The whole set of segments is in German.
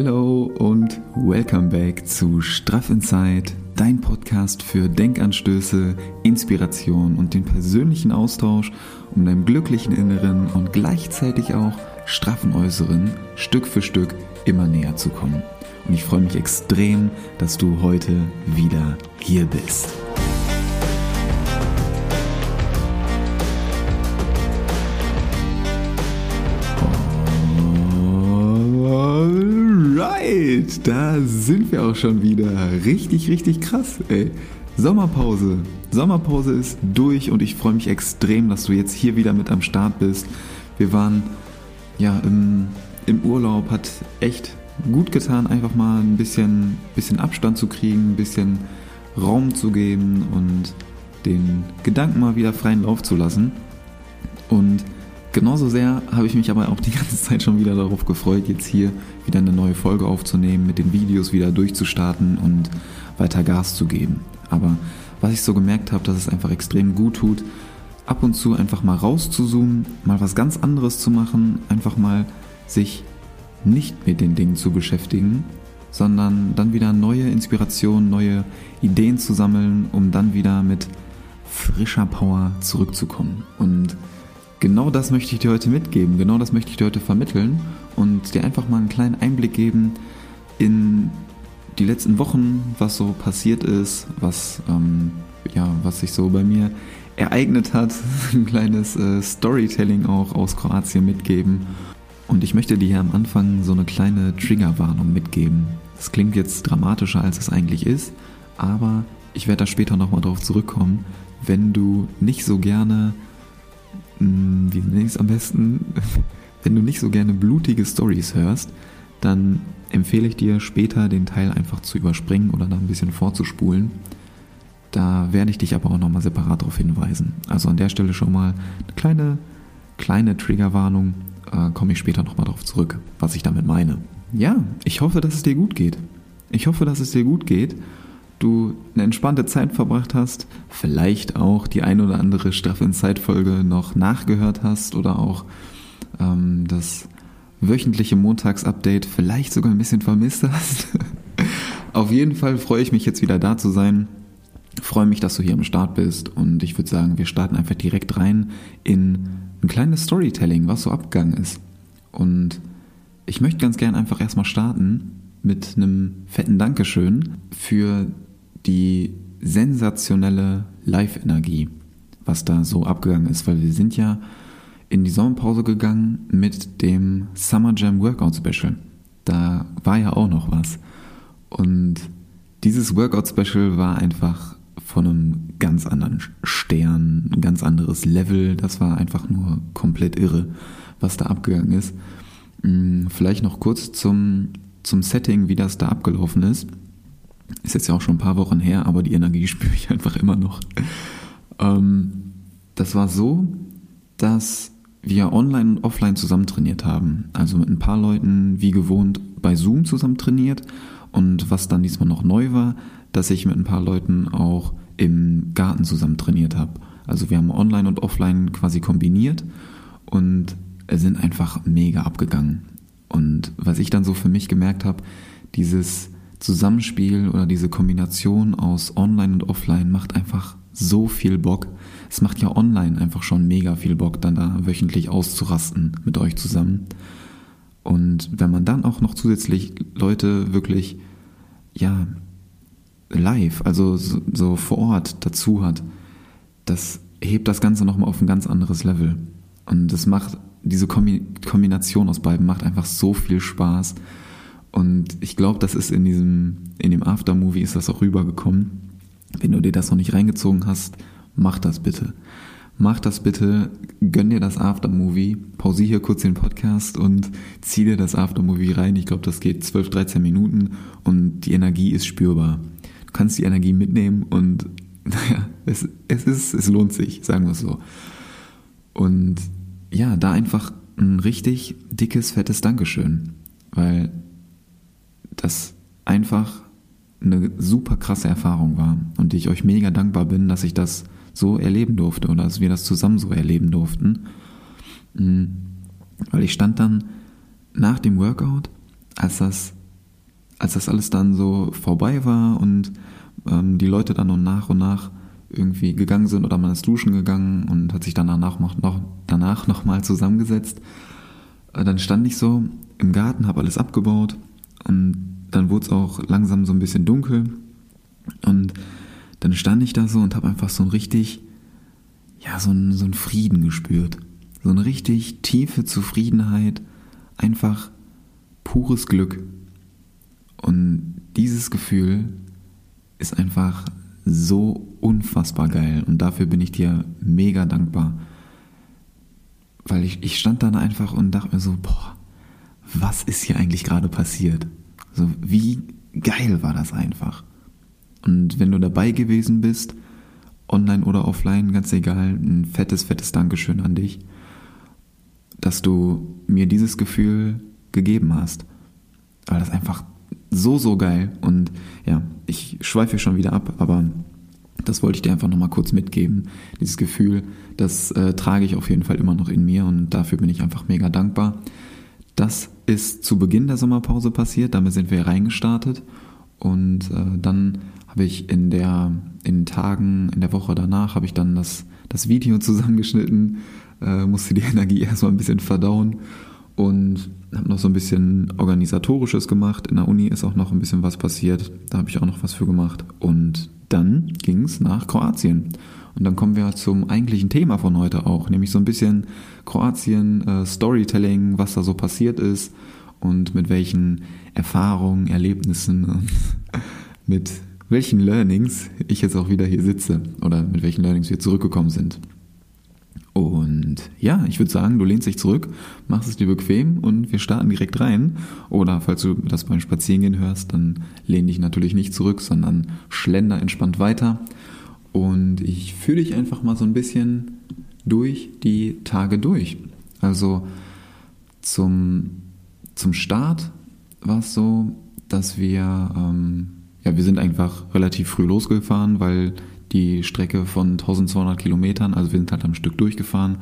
Hello und welcome back zu Straff Inside, dein Podcast für Denkanstöße, Inspiration und den persönlichen Austausch, um deinem glücklichen Inneren und gleichzeitig auch straffen Äußeren Stück für Stück immer näher zu kommen. Und ich freue mich extrem, dass du heute wieder hier bist. Alright, da sind wir auch schon wieder. Richtig, richtig krass, ey. Sommerpause. Sommerpause ist durch und ich freue mich extrem, dass du jetzt hier wieder mit am Start bist. Wir waren ja im, im Urlaub, hat echt gut getan, einfach mal ein bisschen, bisschen Abstand zu kriegen, ein bisschen Raum zu geben und den Gedanken mal wieder freien Lauf zu lassen. Und genauso sehr habe ich mich aber auch die ganze Zeit schon wieder darauf gefreut, jetzt hier wieder eine neue Folge aufzunehmen, mit den Videos wieder durchzustarten und weiter Gas zu geben. Aber was ich so gemerkt habe, dass es einfach extrem gut tut, ab und zu einfach mal rauszuzoomen, mal was ganz anderes zu machen, einfach mal sich nicht mit den Dingen zu beschäftigen, sondern dann wieder neue Inspirationen, neue Ideen zu sammeln, um dann wieder mit frischer Power zurückzukommen. Und genau das möchte ich dir heute mitgeben, genau das möchte ich dir heute vermitteln und dir einfach mal einen kleinen Einblick geben in die letzten Wochen, was so passiert ist, was, ähm, ja, was sich so bei mir ereignet hat, ein kleines äh, Storytelling auch aus Kroatien mitgeben und ich möchte dir hier am Anfang so eine kleine Triggerwarnung mitgeben. Das klingt jetzt dramatischer, als es eigentlich ist, aber ich werde da später nochmal drauf zurückkommen. Wenn du nicht so gerne, hm, wie nenne ich es am besten, wenn du nicht so gerne blutige Stories hörst, dann empfehle ich dir später den Teil einfach zu überspringen oder da ein bisschen vorzuspulen. Da werde ich dich aber auch nochmal separat darauf hinweisen. Also an der Stelle schon mal eine kleine, kleine Triggerwarnung äh, komme ich später nochmal darauf zurück, was ich damit meine. Ja, ich hoffe, dass es dir gut geht. Ich hoffe, dass es dir gut geht. Du eine entspannte Zeit verbracht hast, vielleicht auch die ein oder andere Staffel Zeitfolge noch nachgehört hast oder auch ähm, das wöchentliche Montagsupdate vielleicht sogar ein bisschen vermisst hast. Auf jeden Fall freue ich mich jetzt wieder da zu sein. Freue mich, dass du hier am Start bist und ich würde sagen, wir starten einfach direkt rein in ein kleines Storytelling, was so abgegangen ist. Und ich möchte ganz gern einfach erstmal starten mit einem fetten Dankeschön für die sensationelle Live-Energie, was da so abgegangen ist, weil wir sind ja in die Sommerpause gegangen mit dem Summer Jam Workout Special. Da war ja auch noch was. Und dieses Workout Special war einfach von einem ganz anderen Stern, ein ganz anderes Level. Das war einfach nur komplett irre, was da abgegangen ist. Mm, vielleicht noch kurz zum, zum Setting, wie das da abgelaufen ist. Ist jetzt ja auch schon ein paar Wochen her, aber die Energie spüre ich einfach immer noch. Ähm, das war so, dass wir online und offline zusammen trainiert haben. Also mit ein paar Leuten wie gewohnt bei Zoom zusammen trainiert. Und was dann diesmal noch neu war, dass ich mit ein paar Leuten auch im Garten zusammen trainiert habe. Also wir haben online und offline quasi kombiniert und sind einfach mega abgegangen. Und was ich dann so für mich gemerkt habe, dieses Zusammenspiel oder diese Kombination aus online und offline macht einfach so viel Bock. Es macht ja online einfach schon mega viel Bock, dann da wöchentlich auszurasten mit euch zusammen. Und wenn man dann auch noch zusätzlich Leute wirklich, ja, live, also so, vor Ort dazu hat, das hebt das Ganze nochmal auf ein ganz anderes Level. Und das macht, diese Kombination aus beiden macht einfach so viel Spaß. Und ich glaube, das ist in diesem, in dem Aftermovie ist das auch rübergekommen. Wenn du dir das noch nicht reingezogen hast, mach das bitte. Mach das bitte, gönn dir das Aftermovie, pausier hier kurz den Podcast und zieh dir das Aftermovie rein. Ich glaube, das geht 12, 13 Minuten und die Energie ist spürbar. Du kannst die Energie mitnehmen und naja, es, es, ist, es lohnt sich, sagen wir es so. Und ja, da einfach ein richtig dickes, fettes Dankeschön, weil das einfach eine super krasse Erfahrung war und ich euch mega dankbar bin, dass ich das so erleben durfte oder dass wir das zusammen so erleben durften. Mhm. Weil ich stand dann nach dem Workout, als das als das alles dann so vorbei war und ähm, die Leute dann noch nach und nach irgendwie gegangen sind oder man ist duschen gegangen und hat sich danach noch, noch, danach noch mal zusammengesetzt, äh, dann stand ich so im Garten, habe alles abgebaut und dann wurde es auch langsam so ein bisschen dunkel und dann stand ich da so und habe einfach so ein richtig, ja, so ein, so ein Frieden gespürt. So eine richtig tiefe Zufriedenheit, einfach pures Glück. Und dieses Gefühl ist einfach so unfassbar geil und dafür bin ich dir mega dankbar. Weil ich, ich stand dann einfach und dachte mir so, boah, was ist hier eigentlich gerade passiert? So, wie geil war das einfach? Und wenn du dabei gewesen bist, online oder offline, ganz egal, ein fettes, fettes Dankeschön an dich, dass du mir dieses Gefühl gegeben hast. Weil das einfach so, so geil. Und ja, ich schweife schon wieder ab, aber das wollte ich dir einfach nochmal kurz mitgeben. Dieses Gefühl, das äh, trage ich auf jeden Fall immer noch in mir und dafür bin ich einfach mega dankbar. Das ist zu Beginn der Sommerpause passiert, damit sind wir reingestartet und äh, dann habe ich in der in den Tagen in der Woche danach habe ich dann das das Video zusammengeschnitten, äh, musste die Energie erstmal ein bisschen verdauen und habe noch so ein bisschen organisatorisches gemacht. In der Uni ist auch noch ein bisschen was passiert. Da habe ich auch noch was für gemacht. Und dann ging es nach Kroatien. Und dann kommen wir zum eigentlichen Thema von heute auch, nämlich so ein bisschen Kroatien, äh, Storytelling, was da so passiert ist und mit welchen Erfahrungen, Erlebnissen und mit welchen Learnings ich jetzt auch wieder hier sitze oder mit welchen Learnings wir zurückgekommen sind. Und ja, ich würde sagen, du lehnst dich zurück, machst es dir bequem und wir starten direkt rein. Oder falls du das beim Spazierengehen hörst, dann lehn dich natürlich nicht zurück, sondern schlender entspannt weiter. Und ich führe dich einfach mal so ein bisschen durch die Tage durch. Also zum, zum Start war es so, dass wir, ähm, ja, wir sind einfach relativ früh losgefahren, weil die Strecke von 1200 Kilometern, also wir sind halt am Stück durchgefahren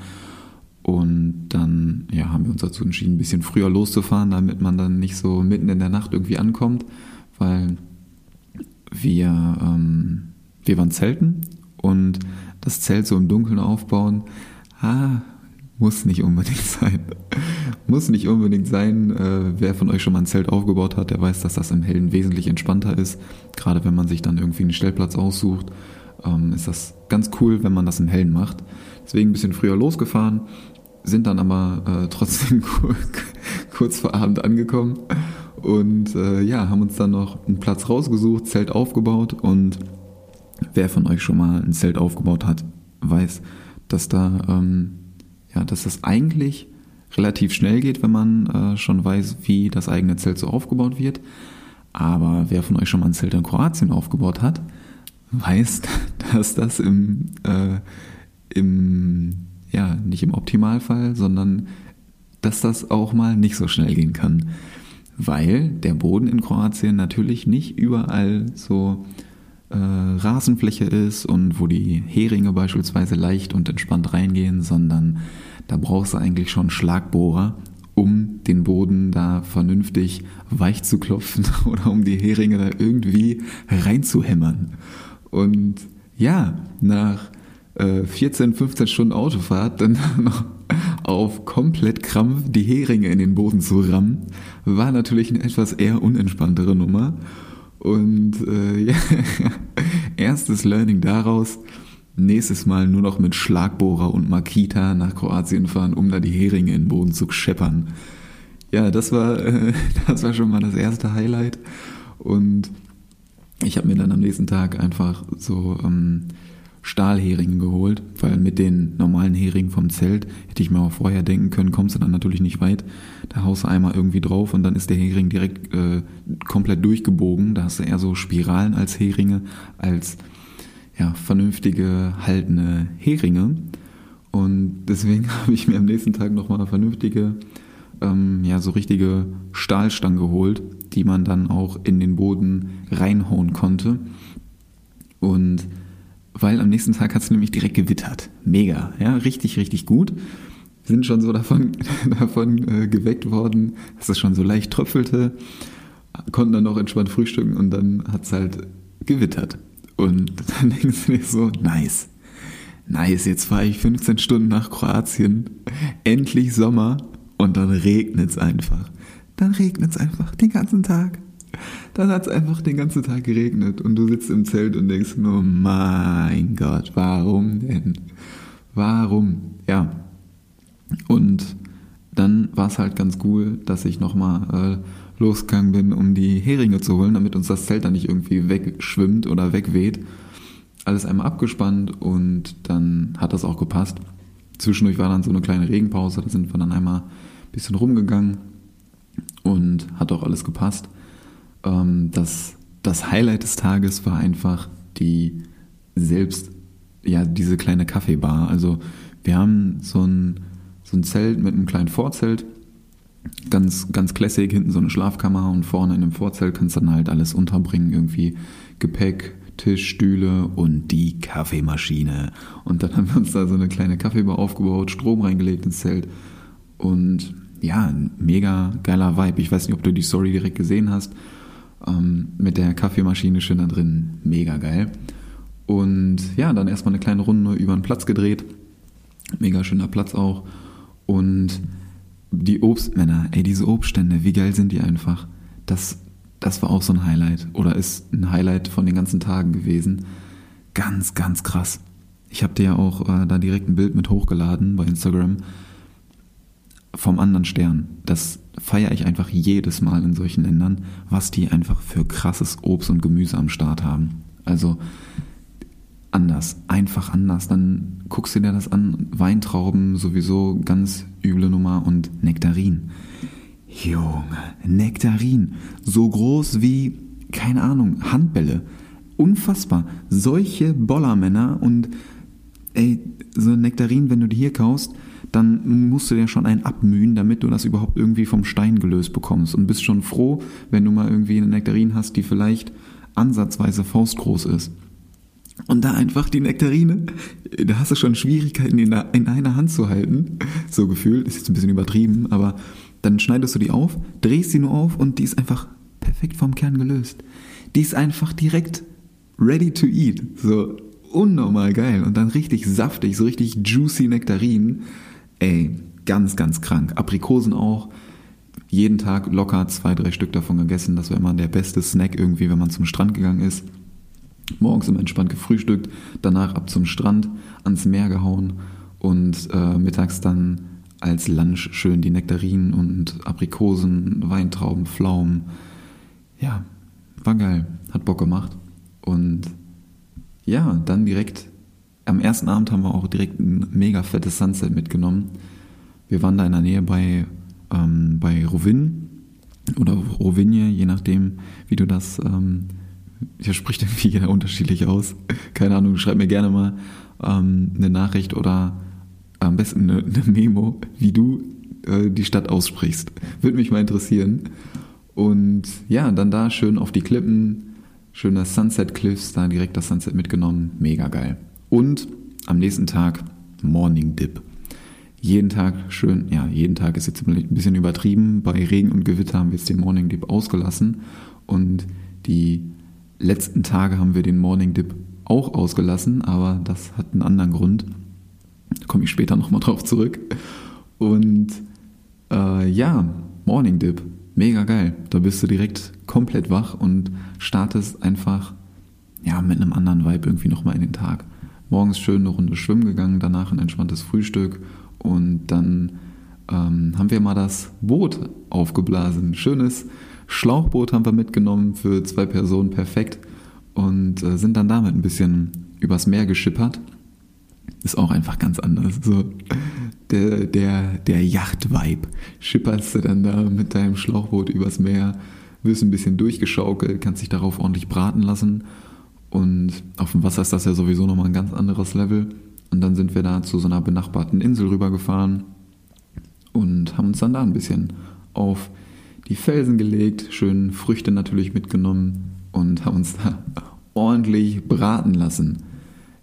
und dann ja, haben wir uns dazu entschieden, ein bisschen früher loszufahren, damit man dann nicht so mitten in der Nacht irgendwie ankommt, weil wir, ähm, wir waren zelten und das Zelt so im Dunkeln aufbauen, ah, muss nicht unbedingt sein. muss nicht unbedingt sein. Äh, wer von euch schon mal ein Zelt aufgebaut hat, der weiß, dass das im Hellen wesentlich entspannter ist. Gerade wenn man sich dann irgendwie einen Stellplatz aussucht ähm, ist das ganz cool, wenn man das im Hellen macht. Deswegen ein bisschen früher losgefahren, sind dann aber äh, trotzdem kurz vor Abend angekommen und äh, ja, haben uns dann noch einen Platz rausgesucht, Zelt aufgebaut und wer von euch schon mal ein Zelt aufgebaut hat, weiß, dass da ähm, ja, dass das eigentlich relativ schnell geht, wenn man äh, schon weiß, wie das eigene Zelt so aufgebaut wird. Aber wer von euch schon mal ein Zelt in Kroatien aufgebaut hat, weiß, dass das im, äh, im, ja, nicht im Optimalfall, sondern dass das auch mal nicht so schnell gehen kann. Weil der Boden in Kroatien natürlich nicht überall so äh, Rasenfläche ist und wo die Heringe beispielsweise leicht und entspannt reingehen, sondern da brauchst du eigentlich schon Schlagbohrer, um den Boden da vernünftig weich zu klopfen oder um die Heringe da irgendwie reinzuhämmern. Und ja, nach äh, 14, 15 Stunden Autofahrt dann noch auf komplett Krampf die Heringe in den Boden zu rammen, war natürlich eine etwas eher unentspanntere Nummer. Und äh, ja, erstes Learning daraus, nächstes Mal nur noch mit Schlagbohrer und Makita nach Kroatien fahren, um da die Heringe in den Boden zu scheppern. Ja, das war, äh, das war schon mal das erste Highlight. Und ich habe mir dann am nächsten Tag einfach so ähm, Stahlheringe geholt, weil mit den normalen Heringen vom Zelt hätte ich mir auch vorher denken können, kommst du dann natürlich nicht weit. Da haust du einmal irgendwie drauf und dann ist der Hering direkt äh, komplett durchgebogen. Da hast du eher so Spiralen als Heringe, als ja, vernünftige, haltende Heringe. Und deswegen habe ich mir am nächsten Tag nochmal vernünftige, ähm, ja, so richtige Stahlstangen geholt, die man dann auch in den Boden reinhauen konnte. Und weil am nächsten Tag hat es nämlich direkt gewittert. Mega, ja, richtig, richtig gut. Sind schon so davon, davon äh, geweckt worden, dass es schon so leicht tröpfelte. konnten dann noch entspannt frühstücken und dann hat es halt gewittert. Und dann denkst du dir so, nice. Nice, jetzt fahre ich 15 Stunden nach Kroatien. Endlich Sommer. Und dann regnet es einfach. Dann regnet es einfach den ganzen Tag. Dann hat es einfach den ganzen Tag geregnet und du sitzt im Zelt und denkst nur, mein Gott, warum denn? Warum? Ja. Und dann war es halt ganz cool, dass ich nochmal äh, losgegangen bin, um die Heringe zu holen, damit uns das Zelt dann nicht irgendwie wegschwimmt oder wegweht. Alles einmal abgespannt und dann hat das auch gepasst. Zwischendurch war dann so eine kleine Regenpause, da sind wir dann einmal ein bisschen rumgegangen und hat auch alles gepasst. Ähm, das, das Highlight des Tages war einfach die selbst, ja, diese kleine Kaffeebar. Also wir haben so ein, so ein Zelt mit einem kleinen Vorzelt, ganz, ganz classic, hinten so eine Schlafkammer und vorne in dem Vorzelt kannst du dann halt alles unterbringen, irgendwie Gepäck, Tisch, Stühle und die Kaffeemaschine. Und dann haben wir uns da so eine kleine Kaffeebar aufgebaut, Strom reingelegt ins Zelt und ja, ein mega geiler Vibe. Ich weiß nicht, ob du die Story direkt gesehen hast. Ähm, mit der Kaffeemaschine schön da drin. Mega geil. Und ja, dann erstmal eine kleine Runde über den Platz gedreht. Mega schöner Platz auch. Und die Obstmänner, ey, diese Obststände, wie geil sind die einfach. Das, das war auch so ein Highlight oder ist ein Highlight von den ganzen Tagen gewesen. Ganz, ganz krass. Ich habe dir ja auch äh, da direkt ein Bild mit hochgeladen bei Instagram vom anderen Stern. Das feiere ich einfach jedes Mal in solchen Ländern, was die einfach für krasses Obst und Gemüse am Start haben. Also anders, einfach anders. Dann guckst du dir das an, Weintrauben sowieso ganz üble Nummer und Nektarin. Junge, Nektarin, so groß wie, keine Ahnung, Handbälle. Unfassbar. Solche Bollermänner und ey, so Nektarin, wenn du die hier kaufst, dann musst du dir schon einen abmühen, damit du das überhaupt irgendwie vom Stein gelöst bekommst. Und bist schon froh, wenn du mal irgendwie eine Nektarine hast, die vielleicht ansatzweise faustgroß ist. Und da einfach die Nektarine, da hast du schon Schwierigkeiten in, der, in einer Hand zu halten. So gefühlt, ist jetzt ein bisschen übertrieben, aber dann schneidest du die auf, drehst sie nur auf und die ist einfach perfekt vom Kern gelöst. Die ist einfach direkt ready to eat. So unnormal geil. Und dann richtig saftig, so richtig juicy Nektarinen. Ey, ganz, ganz krank. Aprikosen auch. Jeden Tag locker zwei, drei Stück davon gegessen. Das war immer der beste Snack irgendwie, wenn man zum Strand gegangen ist. Morgens immer entspannt gefrühstückt, danach ab zum Strand, ans Meer gehauen und äh, mittags dann als Lunch schön die Nektarinen und Aprikosen, Weintrauben, Pflaumen. Ja, war geil, hat Bock gemacht. Und ja, dann direkt am ersten Abend haben wir auch direkt ein mega fettes Sunset mitgenommen. Wir waren da in der Nähe bei, ähm, bei Rovin oder Rovinje, je nachdem, wie du das, ähm, hier spricht irgendwie jeder unterschiedlich aus. Keine Ahnung, schreib mir gerne mal ähm, eine Nachricht oder am besten eine, eine Memo, wie du äh, die Stadt aussprichst. Würde mich mal interessieren. Und ja, dann da schön auf die Klippen, schöner Sunset Cliffs, da direkt das Sunset mitgenommen, mega geil. Und am nächsten Tag Morning Dip. Jeden Tag schön, ja, jeden Tag ist jetzt ein bisschen übertrieben. Bei Regen und Gewitter haben wir jetzt den Morning Dip ausgelassen und die letzten Tage haben wir den Morning Dip auch ausgelassen, aber das hat einen anderen Grund. Da komme ich später nochmal drauf zurück. Und äh, ja, Morning Dip, mega geil. Da bist du direkt komplett wach und startest einfach ja, mit einem anderen Vibe irgendwie nochmal in den Tag morgens schön eine Runde schwimmen gegangen, danach ein entspanntes Frühstück und dann ähm, haben wir mal das Boot aufgeblasen. Schönes Schlauchboot haben wir mitgenommen für zwei Personen, perfekt. Und äh, sind dann damit ein bisschen übers Meer geschippert. Ist auch einfach ganz anders. So der, der, der Yacht-Vibe. Schipperst du dann da mit deinem Schlauchboot übers Meer, wirst ein bisschen durchgeschaukelt, kannst dich darauf ordentlich braten lassen und auf dem Wasser ist das ja sowieso nochmal ein ganz anderes Level. Und dann sind wir da zu so einer benachbarten Insel rübergefahren und haben uns dann da ein bisschen auf die Felsen gelegt, schön Früchte natürlich mitgenommen und haben uns da ordentlich braten lassen.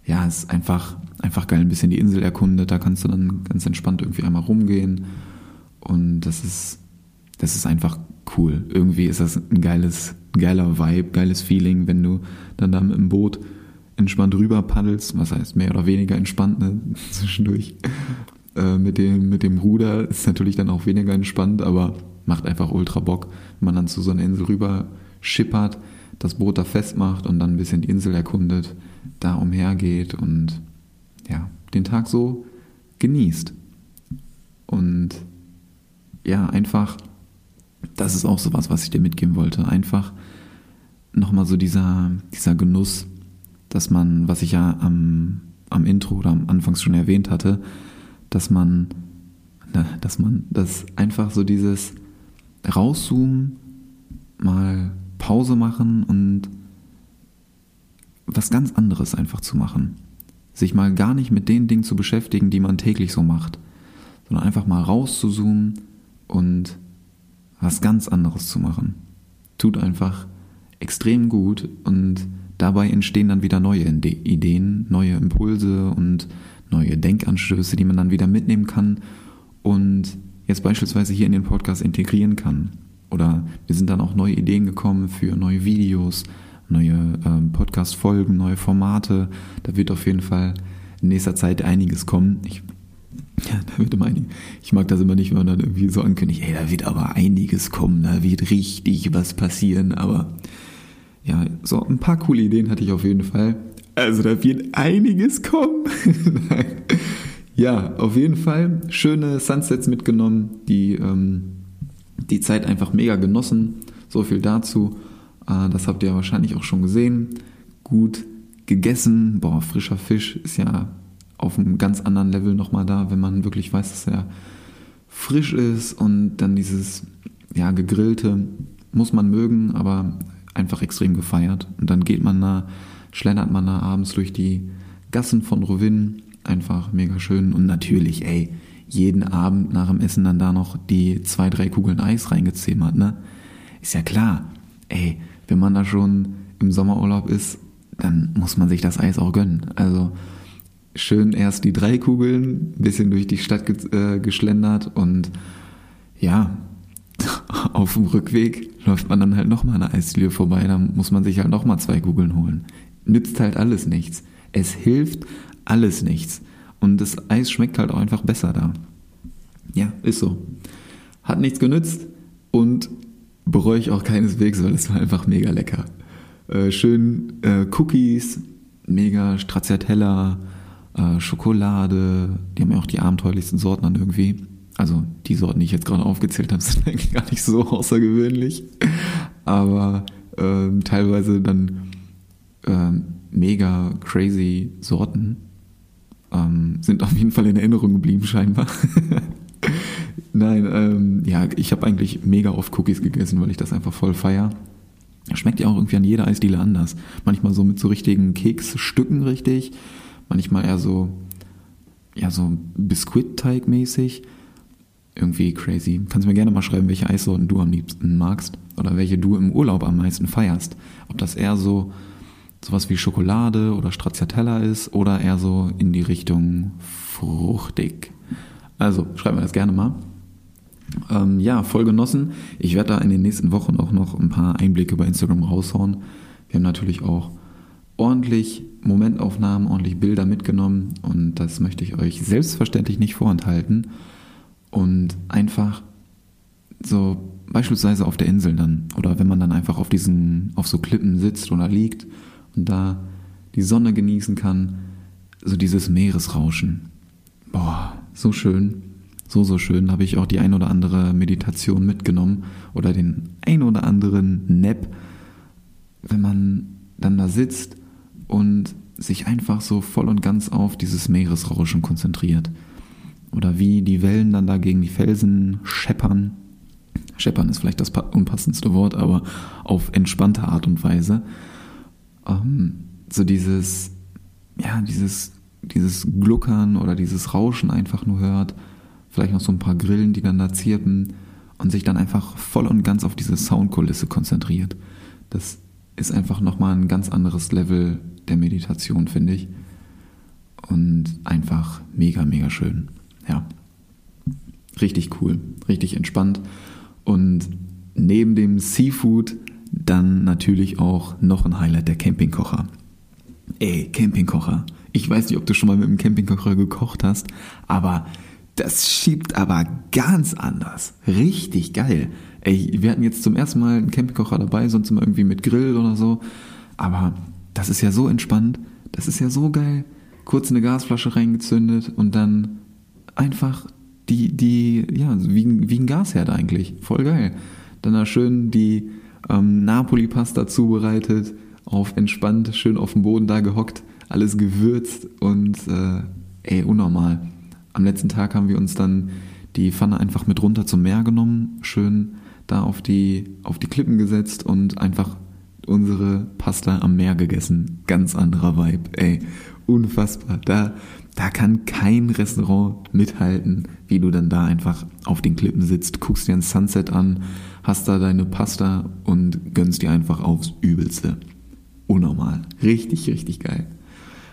Ja, ist einfach, einfach geil, ein bisschen die Insel erkundet, da kannst du dann ganz entspannt irgendwie einmal rumgehen und das ist, das ist einfach cool. Irgendwie ist das ein geiles, geiler Vibe, geiles Feeling, wenn du dann da mit dem Boot entspannt rüber paddelst, was heißt mehr oder weniger entspannt, ne, zwischendurch. Äh, mit, dem, mit dem Ruder ist natürlich dann auch weniger entspannt, aber macht einfach ultra Bock, wenn man dann zu so einer Insel rüber schippert, das Boot da festmacht und dann ein bisschen die Insel erkundet, da umhergeht und ja, den Tag so genießt. Und ja, einfach, das ist auch sowas, was ich dir mitgeben wollte. Einfach nochmal so dieser, dieser Genuss, dass man, was ich ja am, am Intro oder am Anfangs schon erwähnt hatte, dass man, dass man, das einfach so dieses rauszoomen, mal Pause machen und was ganz anderes einfach zu machen. Sich mal gar nicht mit den Dingen zu beschäftigen, die man täglich so macht, sondern einfach mal rauszuzoomen und was ganz anderes zu machen. Tut einfach extrem gut und dabei entstehen dann wieder neue Ideen, neue Impulse und neue Denkanstöße, die man dann wieder mitnehmen kann und jetzt beispielsweise hier in den Podcast integrieren kann. Oder wir sind dann auch neue Ideen gekommen für neue Videos, neue ähm, Podcast-Folgen, neue Formate. Da wird auf jeden Fall in nächster Zeit einiges kommen. Ich, ja, da wird immer einig. Ich mag das immer nicht, wenn man dann irgendwie so ankündigt, ey, da wird aber einiges kommen, da wird richtig was passieren, aber ja, so ein paar coole Ideen hatte ich auf jeden Fall. Also da wird einiges kommen. ja, auf jeden Fall schöne Sunsets mitgenommen, die ähm, die Zeit einfach mega genossen. So viel dazu. Äh, das habt ihr wahrscheinlich auch schon gesehen. Gut gegessen. Boah, frischer Fisch ist ja auf einem ganz anderen Level nochmal da, wenn man wirklich weiß, dass er frisch ist und dann dieses ja, gegrillte muss man mögen, aber einfach extrem gefeiert. Und dann geht man da, schlendert man da abends durch die Gassen von Rovin. Einfach mega schön. Und natürlich, ey, jeden Abend nach dem Essen dann da noch die zwei, drei Kugeln Eis reingezimmert, ne? Ist ja klar. Ey, wenn man da schon im Sommerurlaub ist, dann muss man sich das Eis auch gönnen. Also schön erst die drei Kugeln, bisschen durch die Stadt äh, geschlendert und ja, auf dem Rückweg läuft man dann halt nochmal eine Eisdiele vorbei, dann muss man sich halt nochmal zwei Kugeln holen. Nützt halt alles nichts. Es hilft alles nichts. Und das Eis schmeckt halt auch einfach besser da. Ja, ist so. Hat nichts genützt und bereue ich auch keineswegs, weil es war einfach mega lecker. Äh, schön äh, Cookies, mega Stracciatella, äh, Schokolade, die haben ja auch die abenteuerlichsten Sorten dann irgendwie. Also die Sorten, die ich jetzt gerade aufgezählt habe, sind eigentlich gar nicht so außergewöhnlich. Aber ähm, teilweise dann ähm, mega crazy Sorten ähm, sind auf jeden Fall in Erinnerung geblieben scheinbar. Nein, ähm, ja, ich habe eigentlich mega oft Cookies gegessen, weil ich das einfach voll feier. Schmeckt ja auch irgendwie an jeder Eisdiele anders. Manchmal so mit so richtigen Keksstücken richtig, manchmal eher so, ja, so Biskuitteig mäßig irgendwie crazy. Kannst mir gerne mal schreiben, welche Eissorten du am liebsten magst oder welche du im Urlaub am meisten feierst. Ob das eher so sowas wie Schokolade oder Stracciatella ist oder eher so in die Richtung fruchtig. Also schreib mir das gerne mal. Ähm, ja, voll genossen. Ich werde da in den nächsten Wochen auch noch ein paar Einblicke bei Instagram raushauen. Wir haben natürlich auch ordentlich Momentaufnahmen, ordentlich Bilder mitgenommen und das möchte ich euch selbstverständlich nicht vorenthalten und einfach so beispielsweise auf der Insel dann oder wenn man dann einfach auf diesen auf so Klippen sitzt oder liegt und da die Sonne genießen kann, so dieses Meeresrauschen. Boah, so schön. So, so schön. Habe ich auch die ein oder andere Meditation mitgenommen oder den ein oder anderen Nap, wenn man dann da sitzt und sich einfach so voll und ganz auf dieses Meeresrauschen konzentriert oder wie die Wellen dann da gegen die Felsen scheppern. Scheppern ist vielleicht das unpassendste Wort, aber auf entspannte Art und Weise. Ähm, so dieses, ja, dieses, dieses Gluckern oder dieses Rauschen einfach nur hört. Vielleicht noch so ein paar Grillen, die dann da zirpen und sich dann einfach voll und ganz auf diese Soundkulisse konzentriert. Das ist einfach nochmal ein ganz anderes Level der Meditation, finde ich. Und einfach mega, mega schön ja, richtig cool, richtig entspannt. Und neben dem Seafood dann natürlich auch noch ein Highlight der Campingkocher. Ey, Campingkocher. Ich weiß nicht, ob du schon mal mit einem Campingkocher gekocht hast, aber das schiebt aber ganz anders. Richtig geil. Ey, wir hatten jetzt zum ersten Mal einen Campingkocher dabei, sonst immer irgendwie mit Grill oder so. Aber das ist ja so entspannt. Das ist ja so geil. Kurz eine Gasflasche reingezündet und dann einfach die, die, ja, wie, wie ein Gasherd eigentlich. Voll geil. Dann da schön die ähm, Napoli-Pasta zubereitet, auf entspannt, schön auf dem Boden da gehockt, alles gewürzt und äh, ey, unnormal. Am letzten Tag haben wir uns dann die Pfanne einfach mit runter zum Meer genommen, schön da auf die, auf die Klippen gesetzt und einfach unsere Pasta am Meer gegessen. Ganz anderer Vibe, ey. Unfassbar. Da, da kann kein Restaurant mithalten, wie du dann da einfach auf den Klippen sitzt, guckst dir ein Sunset an, hast da deine Pasta und gönnst dir einfach aufs Übelste. Unnormal. Richtig, richtig geil.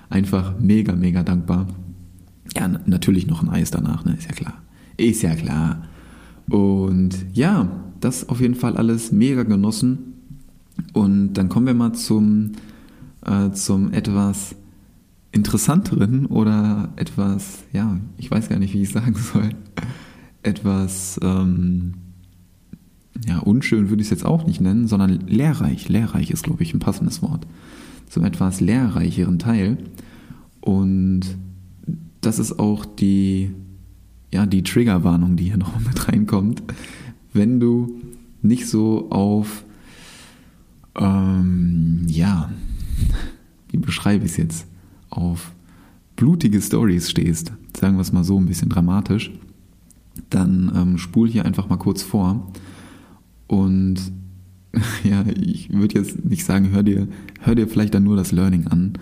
Einfach mega, mega dankbar. Ja, natürlich noch ein Eis danach, ne? Ist ja klar. Ist ja klar. Und ja, das auf jeden Fall alles mega genossen. Und dann kommen wir mal zum, äh, zum etwas interessanteren oder etwas, ja, ich weiß gar nicht, wie ich sagen soll, etwas, ähm, ja, unschön würde ich es jetzt auch nicht nennen, sondern lehrreich. Lehrreich ist, glaube ich, ein passendes Wort. Zum etwas lehrreicheren Teil. Und das ist auch die, ja, die Triggerwarnung, die hier noch mit reinkommt. Wenn du nicht so auf, ähm, ja, wie beschreibe ich es jetzt, auf blutige Stories stehst, sagen wir es mal so ein bisschen dramatisch, dann ähm, spul hier einfach mal kurz vor. Und ja, ich würde jetzt nicht sagen, hör dir, hör dir vielleicht dann nur das Learning an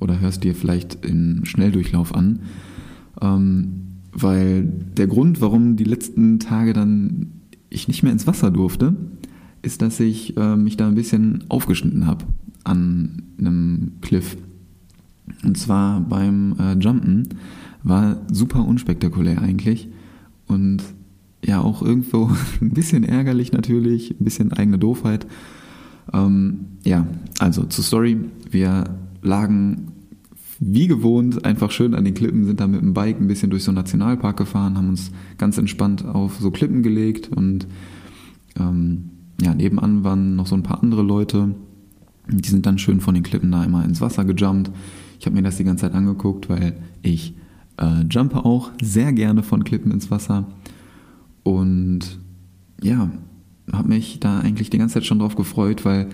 oder hörst dir vielleicht in Schnelldurchlauf an. Ähm, weil der Grund, warum die letzten Tage dann ich nicht mehr ins Wasser durfte, ist, dass ich äh, mich da ein bisschen aufgeschnitten habe an einem Cliff. Und zwar beim äh, Jumpen war super unspektakulär eigentlich und ja auch irgendwo ein bisschen ärgerlich natürlich, ein bisschen eigene Doofheit. Ähm, ja, also zur Story. Wir lagen wie gewohnt einfach schön an den Klippen, sind da mit dem Bike ein bisschen durch so einen Nationalpark gefahren, haben uns ganz entspannt auf so Klippen gelegt und ähm, ja, nebenan waren noch so ein paar andere Leute. Die sind dann schön von den Klippen da immer ins Wasser gejumpt. Ich habe mir das die ganze Zeit angeguckt, weil ich äh, jumpe auch sehr gerne von Klippen ins Wasser. Und ja, habe mich da eigentlich die ganze Zeit schon drauf gefreut, weil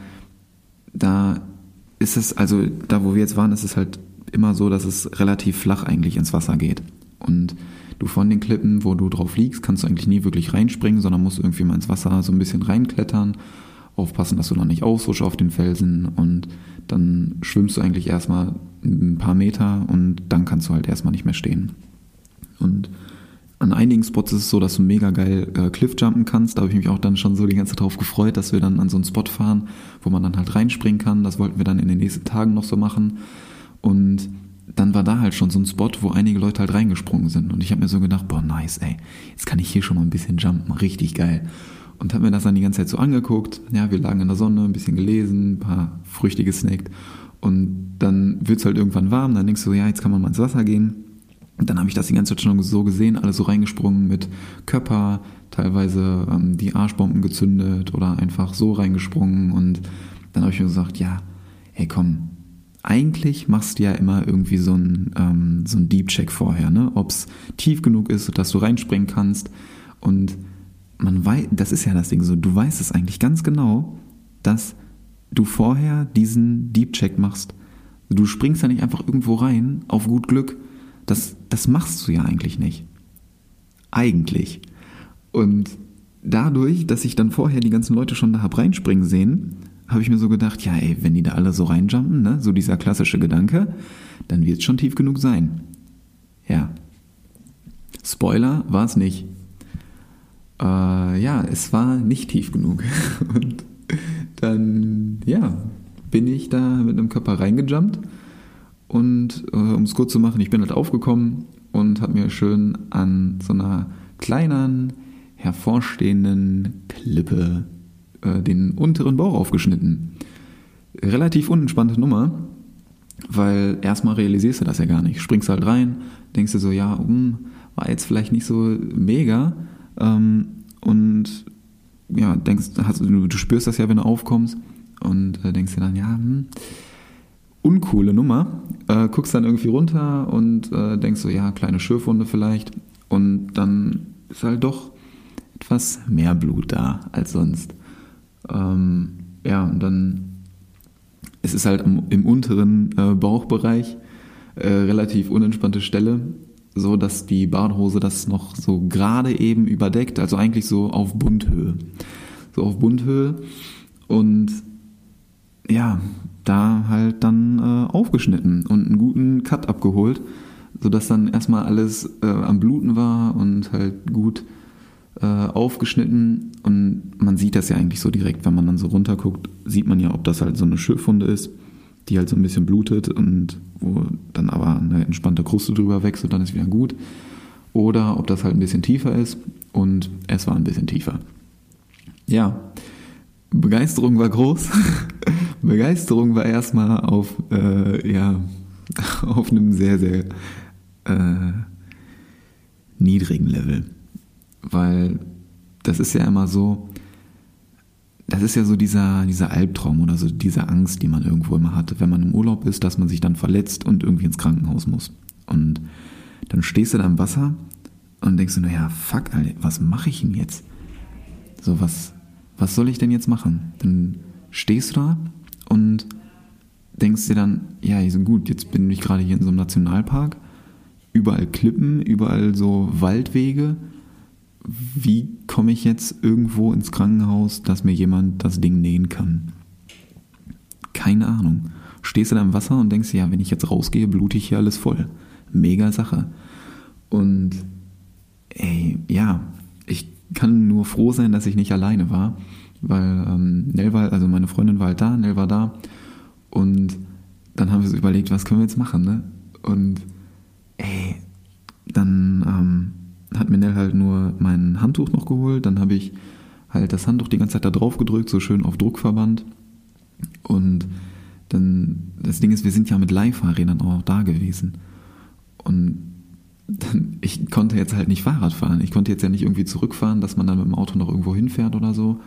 da ist es, also da wo wir jetzt waren, ist es halt immer so, dass es relativ flach eigentlich ins Wasser geht. Und du von den Klippen, wo du drauf liegst, kannst du eigentlich nie wirklich reinspringen, sondern musst irgendwie mal ins Wasser so ein bisschen reinklettern, aufpassen, dass du noch nicht ausrutschst auf den Felsen und dann schwimmst du eigentlich erstmal ein paar Meter und dann kannst du halt erstmal nicht mehr stehen. Und an einigen Spots ist es so, dass du mega geil äh, Cliffjumpen kannst. Da habe ich mich auch dann schon so die ganze Zeit drauf gefreut, dass wir dann an so einen Spot fahren, wo man dann halt reinspringen kann. Das wollten wir dann in den nächsten Tagen noch so machen. Und dann war da halt schon so ein Spot, wo einige Leute halt reingesprungen sind. Und ich habe mir so gedacht, boah, nice, ey, jetzt kann ich hier schon mal ein bisschen jumpen, richtig geil. Und habe mir das dann die ganze Zeit so angeguckt. Ja, wir lagen in der Sonne, ein bisschen gelesen, ein paar Früchte gesnackt. Und dann wird's halt irgendwann warm, dann denkst du, ja, jetzt kann man mal ins Wasser gehen. Und dann habe ich das die ganze Zeit schon so gesehen, alle so reingesprungen mit Körper, teilweise ähm, die Arschbomben gezündet oder einfach so reingesprungen. Und dann habe ich mir gesagt, ja, hey komm, eigentlich machst du ja immer irgendwie so einen, ähm, so einen Deep-Check vorher, ne? ob es tief genug ist, dass du reinspringen kannst. Und man weiß, das ist ja das Ding so, du weißt es eigentlich ganz genau, dass du vorher diesen Deep-Check machst. Du springst ja nicht einfach irgendwo rein, auf gut Glück. Das, das machst du ja eigentlich nicht. Eigentlich. Und dadurch, dass ich dann vorher die ganzen Leute schon da hab reinspringen sehen, habe ich mir so gedacht, ja, ey, wenn die da alle so reinjumpen, ne, so dieser klassische Gedanke, dann wird es schon tief genug sein. Ja. Spoiler war es nicht. Äh, ja, es war nicht tief genug. Und dann, ja, bin ich da mit einem Körper reingejumpt. Und äh, um es kurz zu machen, ich bin halt aufgekommen und habe mir schön an so einer kleinen, hervorstehenden Klippe äh, den unteren Bauch aufgeschnitten. Relativ unentspannte Nummer, weil erstmal realisierst du das ja gar nicht. Springst halt rein, denkst du so, ja, um, war jetzt vielleicht nicht so mega. Ähm, und ja, denkst, hast, du, du spürst das ja, wenn du aufkommst und äh, denkst dir dann, ja, hm, uncoole Nummer. Äh, guckst dann irgendwie runter und äh, denkst so, ja, kleine Schürfwunde vielleicht. Und dann ist halt doch etwas mehr Blut da als sonst. Ähm, ja, und dann es ist halt im, im unteren äh, Bauchbereich äh, relativ unentspannte Stelle, so dass die Badhose das noch so gerade eben überdeckt, also eigentlich so auf Bundhöhe. So auf Bundhöhe und ja, da halt dann äh, aufgeschnitten und einen guten Cut abgeholt, sodass dann erstmal alles äh, am Bluten war und halt gut äh, aufgeschnitten und man sieht das ja eigentlich so direkt, wenn man dann so runterguckt, sieht man ja, ob das halt so eine Schürfwunde ist, die halt so ein bisschen blutet und wo dann aber eine entspannte Kruste drüber wächst und dann ist wieder gut. Oder ob das halt ein bisschen tiefer ist und es war ein bisschen tiefer. Ja, Begeisterung war groß. Begeisterung war erstmal auf, äh, ja, auf einem sehr, sehr äh, niedrigen Level. Weil das ist ja immer so, das ist ja so dieser, dieser Albtraum oder so diese Angst, die man irgendwo immer hatte, wenn man im Urlaub ist, dass man sich dann verletzt und irgendwie ins Krankenhaus muss. Und dann stehst du da im Wasser und denkst du, naja, fuck, Alter, was mache ich denn jetzt? So, was, was soll ich denn jetzt machen? Dann stehst du da und denkst dir dann, ja, gut, jetzt bin ich gerade hier in so einem Nationalpark, überall Klippen, überall so Waldwege wie komme ich jetzt irgendwo ins Krankenhaus, dass mir jemand das Ding nähen kann? Keine Ahnung. Stehst du da im Wasser und denkst, ja, wenn ich jetzt rausgehe, blute ich hier alles voll. Mega Sache. Und ey, ja, ich kann nur froh sein, dass ich nicht alleine war, weil ähm, Nell war, also meine Freundin war halt da, Nell war da und dann haben wir so überlegt, was können wir jetzt machen, ne? Und ey, hat Minell halt nur mein Handtuch noch geholt. Dann habe ich halt das Handtuch die ganze Zeit da drauf gedrückt, so schön auf Druckverband. Und dann, das Ding ist, wir sind ja mit Leihfahrrädern auch da gewesen. Und dann, ich konnte jetzt halt nicht Fahrrad fahren. Ich konnte jetzt ja nicht irgendwie zurückfahren, dass man dann mit dem Auto noch irgendwo hinfährt oder so.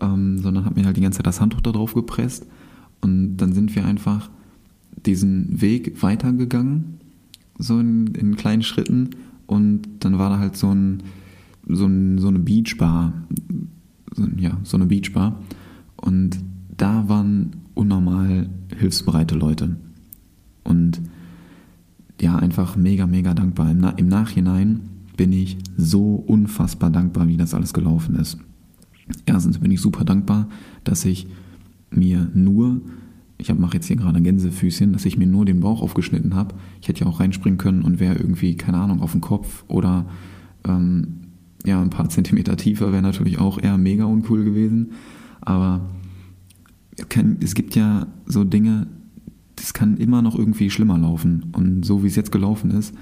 Ähm, sondern habe mir halt die ganze Zeit das Handtuch da drauf gepresst. Und dann sind wir einfach diesen Weg weitergegangen, so in, in kleinen Schritten und dann war da halt so, ein, so, ein, so eine Beachbar. So, ja, so eine Beachbar. Und da waren unnormal hilfsbereite Leute. Und ja, einfach mega, mega dankbar. Im, Na Im Nachhinein bin ich so unfassbar dankbar, wie das alles gelaufen ist. Erstens bin ich super dankbar, dass ich mir nur ich mache jetzt hier gerade Gänsefüßchen, dass ich mir nur den Bauch aufgeschnitten habe. Ich hätte ja auch reinspringen können und wäre irgendwie, keine Ahnung, auf dem Kopf oder ähm, ja, ein paar Zentimeter tiefer wäre natürlich auch eher mega uncool gewesen. Aber es gibt ja so Dinge, das kann immer noch irgendwie schlimmer laufen. Und so wie es jetzt gelaufen ist,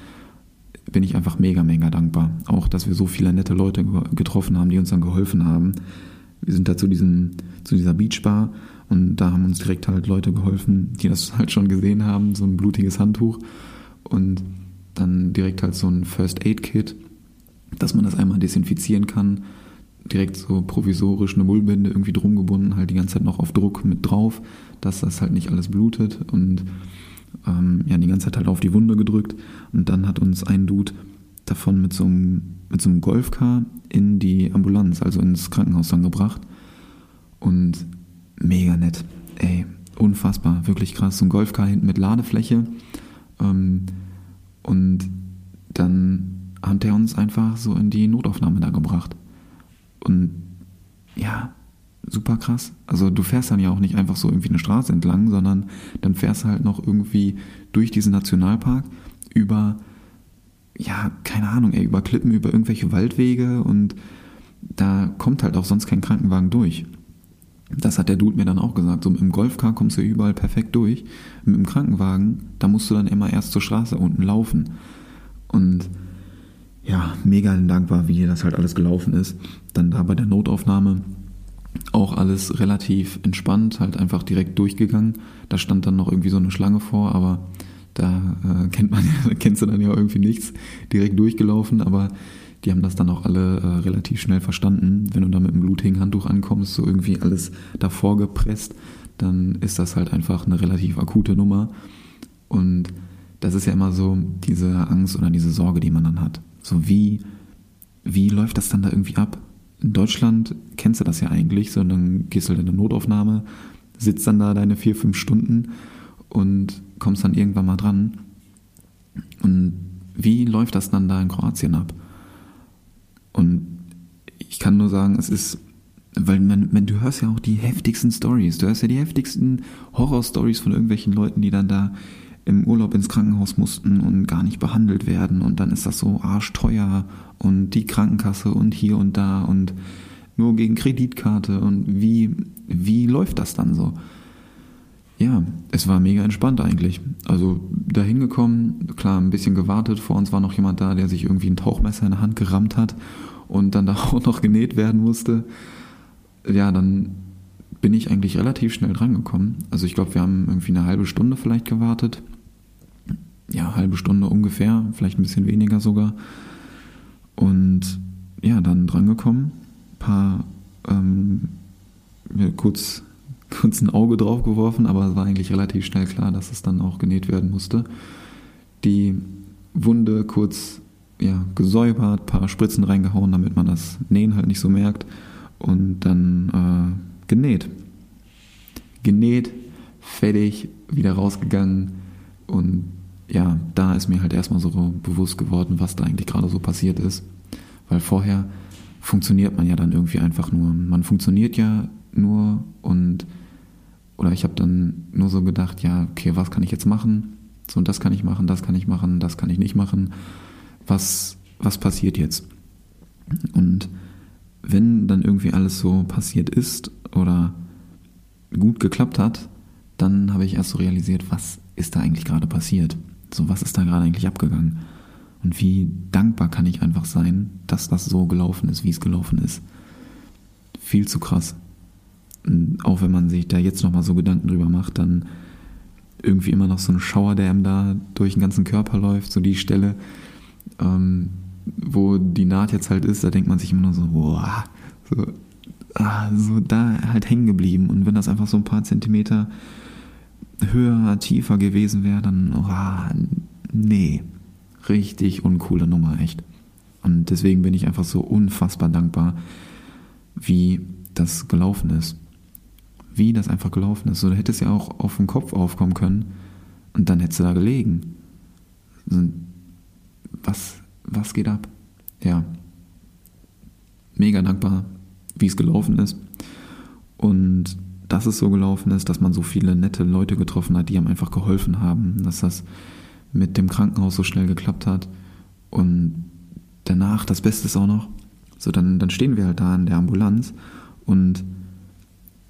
bin ich einfach mega, mega dankbar. Auch, dass wir so viele nette Leute getroffen haben, die uns dann geholfen haben. Wir sind da zu, diesem, zu dieser Beachbar und da haben uns direkt halt Leute geholfen, die das halt schon gesehen haben, so ein blutiges Handtuch und dann direkt halt so ein First Aid Kit, dass man das einmal desinfizieren kann. Direkt so provisorisch eine Mullbinde irgendwie drum gebunden, halt die ganze Zeit noch auf Druck mit drauf, dass das halt nicht alles blutet und ähm, ja, die ganze Zeit halt auf die Wunde gedrückt. Und dann hat uns ein Dude davon mit so einem, mit so einem Golfcar in die Ambulanz, also ins Krankenhaus dann gebracht. Und mega nett. Ey, unfassbar, wirklich krass. So ein Golfcar hinten mit Ladefläche. Ähm, und dann hat er uns einfach so in die Notaufnahme da gebracht. Und ja, super krass. Also du fährst dann ja auch nicht einfach so irgendwie eine Straße entlang, sondern dann fährst du halt noch irgendwie durch diesen Nationalpark über, ja, keine Ahnung, ey, über Klippen, über irgendwelche Waldwege und da kommt halt auch sonst kein Krankenwagen durch. Das hat der Dude mir dann auch gesagt. So im Golfcar kommst du überall perfekt durch. Mit dem Krankenwagen, da musst du dann immer erst zur Straße unten laufen. Und ja, mega dankbar, wie das halt alles gelaufen ist. Dann da bei der Notaufnahme Auch alles relativ entspannt, halt einfach direkt durchgegangen. Da stand dann noch irgendwie so eine Schlange vor, aber da äh, kennt man kennst du dann ja irgendwie nichts. Direkt durchgelaufen, aber die haben das dann auch alle äh, relativ schnell verstanden. Wenn du da mit einem blutigen Handtuch ankommst, so irgendwie alles davor gepresst, dann ist das halt einfach eine relativ akute Nummer. Und das ist ja immer so diese Angst oder diese Sorge, die man dann hat. So wie, wie läuft das dann da irgendwie ab? In Deutschland kennst du das ja eigentlich, so dann gehst du halt in eine Notaufnahme, sitzt dann da deine vier, fünf Stunden und kommst dann irgendwann mal dran. Und wie läuft das dann da in Kroatien ab? Und ich kann nur sagen, es ist, weil man, man, du hörst ja auch die heftigsten Stories, du hörst ja die heftigsten Horror-Stories von irgendwelchen Leuten, die dann da im Urlaub ins Krankenhaus mussten und gar nicht behandelt werden. Und dann ist das so arschteuer und die Krankenkasse und hier und da und nur gegen Kreditkarte. Und wie, wie läuft das dann so? Ja, es war mega entspannt eigentlich. Also da hingekommen, klar, ein bisschen gewartet. Vor uns war noch jemand da, der sich irgendwie ein Tauchmesser in der Hand gerammt hat und dann da auch noch genäht werden musste. Ja, dann bin ich eigentlich relativ schnell drangekommen. Also ich glaube, wir haben irgendwie eine halbe Stunde vielleicht gewartet. Ja, halbe Stunde ungefähr, vielleicht ein bisschen weniger sogar. Und ja, dann drangekommen, paar ähm, kurz kurz ein Auge drauf geworfen, aber es war eigentlich relativ schnell klar, dass es dann auch genäht werden musste. Die Wunde kurz ja, gesäubert, paar Spritzen reingehauen, damit man das Nähen halt nicht so merkt und dann äh, genäht. Genäht, fertig, wieder rausgegangen und ja, da ist mir halt erstmal so bewusst geworden, was da eigentlich gerade so passiert ist. Weil vorher funktioniert man ja dann irgendwie einfach nur. Man funktioniert ja nur und oder ich habe dann nur so gedacht, ja, okay, was kann ich jetzt machen? So und das kann ich machen, das kann ich machen, das kann ich nicht machen. Was was passiert jetzt? Und wenn dann irgendwie alles so passiert ist oder gut geklappt hat, dann habe ich erst so realisiert, was ist da eigentlich gerade passiert? So, was ist da gerade eigentlich abgegangen? Und wie dankbar kann ich einfach sein, dass das so gelaufen ist, wie es gelaufen ist. Viel zu krass auch wenn man sich da jetzt nochmal so Gedanken drüber macht, dann irgendwie immer noch so ein Schauer, der einem da durch den ganzen Körper läuft, so die Stelle, ähm, wo die Naht jetzt halt ist, da denkt man sich immer nur so, boah, so, ah, so da halt hängen geblieben. Und wenn das einfach so ein paar Zentimeter höher, tiefer gewesen wäre, dann, oh, nee, richtig uncoole Nummer, echt. Und deswegen bin ich einfach so unfassbar dankbar, wie das gelaufen ist wie das einfach gelaufen ist. So, da hätte es ja auch auf den Kopf aufkommen können und dann hättest du da gelegen. Was, was geht ab? Ja. Mega dankbar, wie es gelaufen ist. Und dass es so gelaufen ist, dass man so viele nette Leute getroffen hat, die einem einfach geholfen haben, dass das mit dem Krankenhaus so schnell geklappt hat. Und danach, das Beste ist auch noch, so dann, dann stehen wir halt da in der Ambulanz und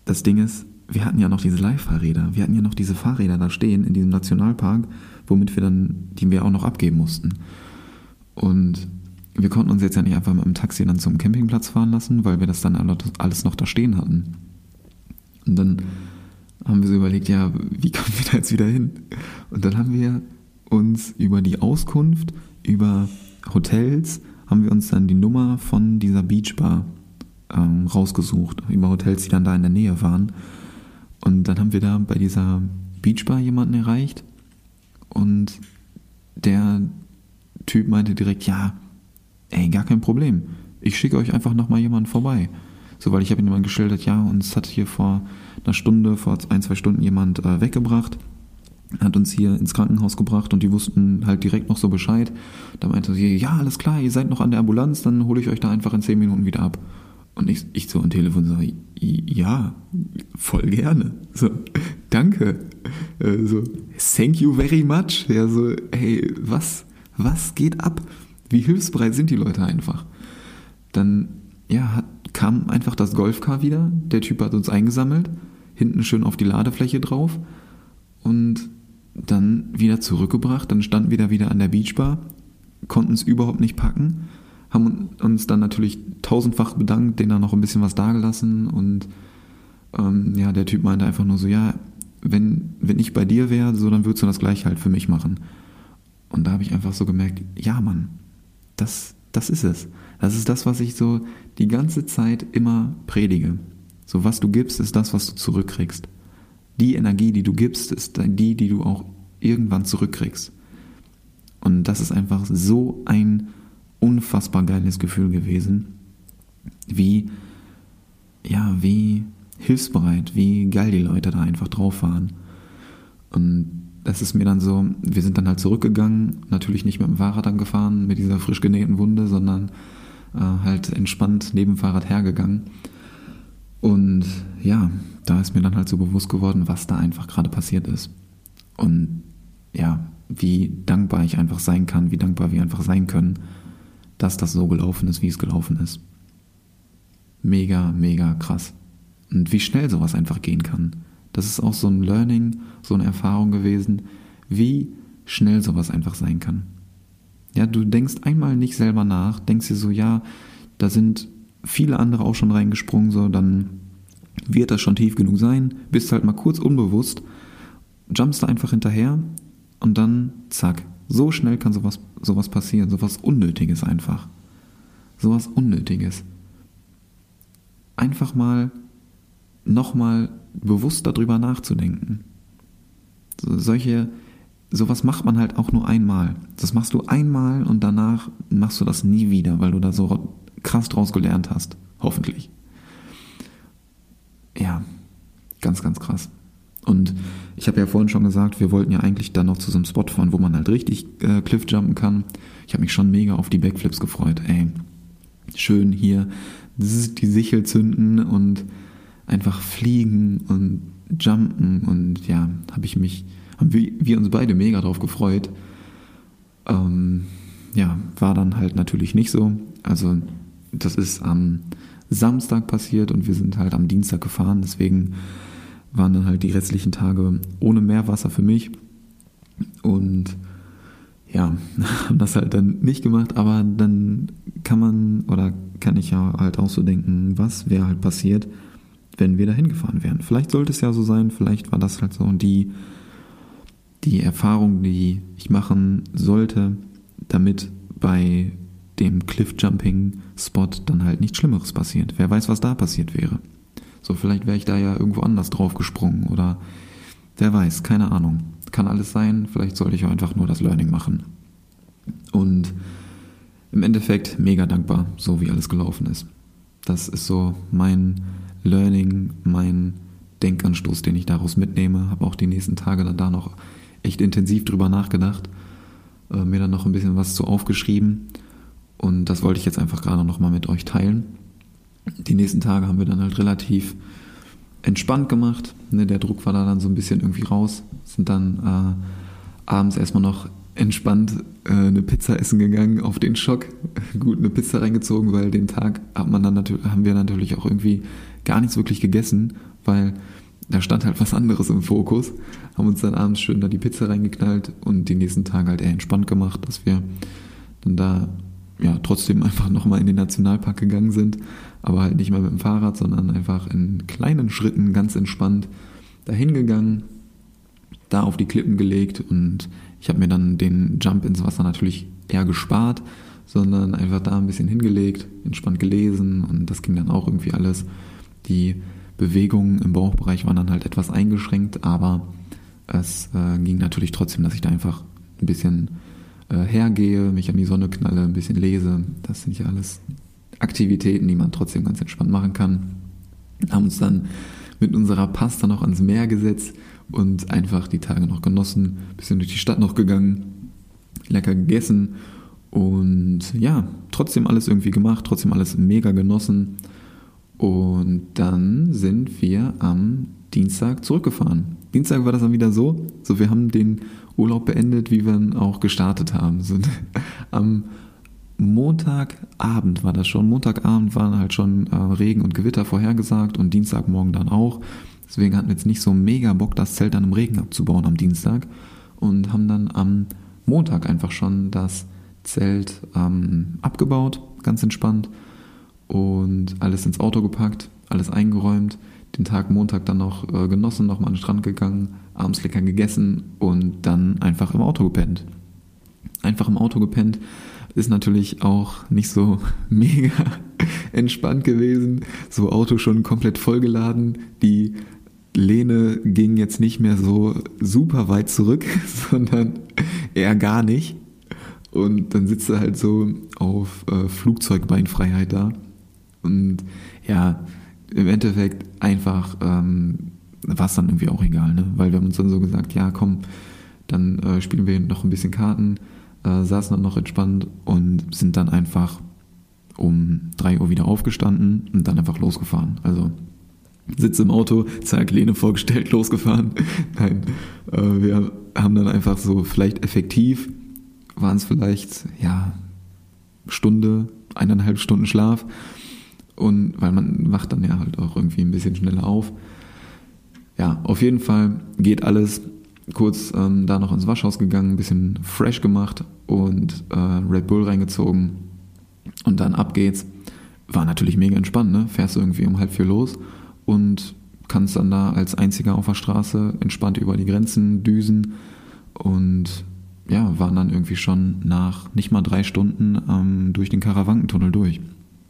das Ding ist, wir hatten ja noch diese Leihfahrräder. Wir hatten ja noch diese Fahrräder da stehen in diesem Nationalpark, womit wir dann, die wir auch noch abgeben mussten. Und wir konnten uns jetzt ja nicht einfach mit dem Taxi dann zum Campingplatz fahren lassen, weil wir das dann alles noch da stehen hatten. Und dann haben wir so überlegt, ja, wie kommen wir da jetzt wieder hin? Und dann haben wir uns über die Auskunft, über Hotels, haben wir uns dann die Nummer von dieser Beachbar ähm, rausgesucht, über Hotels, die dann da in der Nähe waren. Und dann haben wir da bei dieser Beachbar jemanden erreicht und der Typ meinte direkt, ja, ey, gar kein Problem. Ich schicke euch einfach nochmal jemanden vorbei. So, weil ich habe ihm jemand geschildert, ja, uns hat hier vor einer Stunde, vor ein, zwei Stunden jemand äh, weggebracht, hat uns hier ins Krankenhaus gebracht und die wussten halt direkt noch so Bescheid. Da meinte sie, ja, alles klar, ihr seid noch an der Ambulanz, dann hole ich euch da einfach in zehn Minuten wieder ab. Und ich, ich so am Telefon sage, ja, voll gerne. So, danke. Äh, so, thank you very much. Ja, so, hey, was, was geht ab? Wie hilfsbereit sind die Leute einfach? Dann, ja, hat, kam einfach das Golfcar wieder. Der Typ hat uns eingesammelt, hinten schön auf die Ladefläche drauf und dann wieder zurückgebracht. Dann standen wir da wieder an der Beachbar, konnten es überhaupt nicht packen haben uns dann natürlich tausendfach bedankt, denen dann noch ein bisschen was dagelassen und ähm, ja, der Typ meinte einfach nur so, ja, wenn, wenn ich bei dir wäre, so, dann würdest du das gleich halt für mich machen. Und da habe ich einfach so gemerkt, ja, Mann, das, das ist es. Das ist das, was ich so die ganze Zeit immer predige. So, was du gibst, ist das, was du zurückkriegst. Die Energie, die du gibst, ist die, die du auch irgendwann zurückkriegst. Und das ist einfach so ein unfassbar geiles Gefühl gewesen, wie, ja, wie hilfsbereit, wie geil die Leute da einfach drauf waren. Und das ist mir dann so, wir sind dann halt zurückgegangen, natürlich nicht mit dem Fahrrad dann gefahren, mit dieser frisch genähten Wunde, sondern äh, halt entspannt neben dem Fahrrad hergegangen. Und ja, da ist mir dann halt so bewusst geworden, was da einfach gerade passiert ist. Und ja, wie dankbar ich einfach sein kann, wie dankbar wir einfach sein können, dass das so gelaufen ist, wie es gelaufen ist. Mega, mega krass. Und wie schnell sowas einfach gehen kann. Das ist auch so ein Learning, so eine Erfahrung gewesen, wie schnell sowas einfach sein kann. Ja, du denkst einmal nicht selber nach, denkst dir so, ja, da sind viele andere auch schon reingesprungen, so, dann wird das schon tief genug sein, bist halt mal kurz unbewusst, jumpst da einfach hinterher und dann zack, so schnell kann sowas, sowas passieren, sowas Unnötiges einfach. Sowas Unnötiges. Einfach mal nochmal bewusst darüber nachzudenken. So, solche, sowas macht man halt auch nur einmal. Das machst du einmal und danach machst du das nie wieder, weil du da so krass draus gelernt hast. Hoffentlich. Ja, ganz, ganz krass. Und ich habe ja vorhin schon gesagt, wir wollten ja eigentlich dann noch zu so einem Spot fahren, wo man halt richtig äh, Cliffjumpen kann. Ich habe mich schon mega auf die Backflips gefreut. Ey, schön hier die Sichel zünden und einfach fliegen und jumpen und ja, habe ich mich, haben wir, wir uns beide mega drauf gefreut. Ähm, ja, war dann halt natürlich nicht so. Also das ist am Samstag passiert und wir sind halt am Dienstag gefahren, deswegen waren dann halt die restlichen Tage ohne Meerwasser für mich und ja, haben das halt dann nicht gemacht, aber dann kann man oder kann ich ja halt auch so denken, was wäre halt passiert, wenn wir da hingefahren wären. Vielleicht sollte es ja so sein, vielleicht war das halt so die, die Erfahrung, die ich machen sollte, damit bei dem Cliffjumping-Spot dann halt nichts Schlimmeres passiert. Wer weiß, was da passiert wäre. So, vielleicht wäre ich da ja irgendwo anders drauf gesprungen oder wer weiß, keine Ahnung. Kann alles sein, vielleicht sollte ich auch einfach nur das Learning machen. Und im Endeffekt mega dankbar, so wie alles gelaufen ist. Das ist so mein Learning, mein Denkanstoß, den ich daraus mitnehme. Habe auch die nächsten Tage dann da noch echt intensiv drüber nachgedacht, äh, mir dann noch ein bisschen was zu aufgeschrieben und das wollte ich jetzt einfach gerade nochmal mit euch teilen. Die nächsten Tage haben wir dann halt relativ entspannt gemacht. Ne, der Druck war da dann so ein bisschen irgendwie raus. Sind dann äh, abends erstmal noch entspannt äh, eine Pizza essen gegangen auf den Schock. Gut, eine Pizza reingezogen, weil den Tag hat man dann natürlich, haben wir natürlich auch irgendwie gar nichts wirklich gegessen, weil da stand halt was anderes im Fokus. Haben uns dann abends schön da die Pizza reingeknallt und die nächsten Tage halt eher entspannt gemacht, dass wir dann da ja trotzdem einfach nochmal in den Nationalpark gegangen sind, aber halt nicht mehr mit dem Fahrrad, sondern einfach in kleinen Schritten ganz entspannt dahin gegangen, da auf die Klippen gelegt und ich habe mir dann den Jump ins Wasser natürlich eher gespart, sondern einfach da ein bisschen hingelegt, entspannt gelesen und das ging dann auch irgendwie alles. Die Bewegungen im Bauchbereich waren dann halt etwas eingeschränkt, aber es äh, ging natürlich trotzdem, dass ich da einfach ein bisschen äh, hergehe, mich an die Sonne knalle, ein bisschen lese. Das sind ja alles Aktivitäten, die man trotzdem ganz entspannt machen kann. Haben uns dann mit unserer Pasta noch ans Meer gesetzt und einfach die Tage noch genossen, bisschen durch die Stadt noch gegangen, lecker gegessen und ja, trotzdem alles irgendwie gemacht, trotzdem alles mega genossen. Und dann sind wir am Dienstag zurückgefahren. Dienstag war das dann wieder so, so wir haben den Urlaub beendet, wie wir auch gestartet haben. Sind am Montagabend war das schon. Montagabend waren halt schon äh, Regen und Gewitter vorhergesagt und Dienstagmorgen dann auch. Deswegen hatten wir jetzt nicht so mega Bock, das Zelt dann im Regen abzubauen am Dienstag und haben dann am Montag einfach schon das Zelt ähm, abgebaut, ganz entspannt und alles ins Auto gepackt, alles eingeräumt, den Tag Montag dann noch äh, genossen, nochmal an den Strand gegangen, abends lecker gegessen und dann einfach im Auto gepennt. Einfach im Auto gepennt ist natürlich auch nicht so mega entspannt gewesen. So Auto schon komplett vollgeladen. Die Lehne ging jetzt nicht mehr so super weit zurück, sondern eher gar nicht. Und dann sitzt er halt so auf äh, Flugzeugbeinfreiheit da. Und ja, im Endeffekt einfach ähm, war es dann irgendwie auch egal, ne? Weil wir haben uns dann so gesagt, ja komm, dann äh, spielen wir noch ein bisschen Karten, äh, saßen dann noch entspannt und sind dann einfach um 3 Uhr wieder aufgestanden und dann einfach losgefahren. Also Sitz im Auto, zack, Lehne vorgestellt, losgefahren. Nein, äh, wir haben dann einfach so vielleicht effektiv waren es vielleicht, ja, Stunde, eineinhalb Stunden Schlaf. Und weil man wacht dann ja halt auch irgendwie ein bisschen schneller auf. Ja, auf jeden Fall geht alles. Kurz ähm, da noch ins Waschhaus gegangen, ein bisschen fresh gemacht und äh, Red Bull reingezogen. Und dann ab geht's. War natürlich mega entspannt, ne? Fährst du irgendwie um halb vier los und kannst dann da als einziger auf der Straße entspannt über die Grenzen düsen und ja, waren dann irgendwie schon nach nicht mal drei Stunden ähm, durch den Karawankentunnel durch.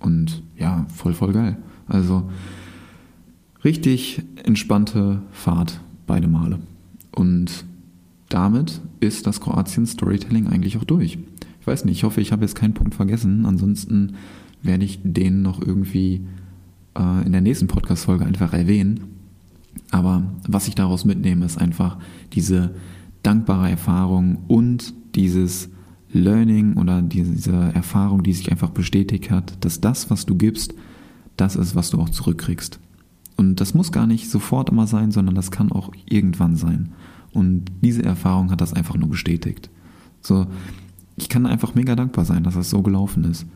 Und ja, voll, voll geil. Also richtig entspannte Fahrt beide Male. Und damit ist das Kroatien Storytelling eigentlich auch durch. Ich weiß nicht, ich hoffe, ich habe jetzt keinen Punkt vergessen. Ansonsten werde ich den noch irgendwie äh, in der nächsten Podcast-Folge einfach erwähnen. Aber was ich daraus mitnehme, ist einfach diese dankbare Erfahrung und dieses Learning oder diese Erfahrung, die sich einfach bestätigt hat, dass das, was du gibst, das ist, was du auch zurückkriegst. Und das muss gar nicht sofort immer sein, sondern das kann auch irgendwann sein. Und diese Erfahrung hat das einfach nur bestätigt. So, ich kann einfach mega dankbar sein, dass das so gelaufen ist.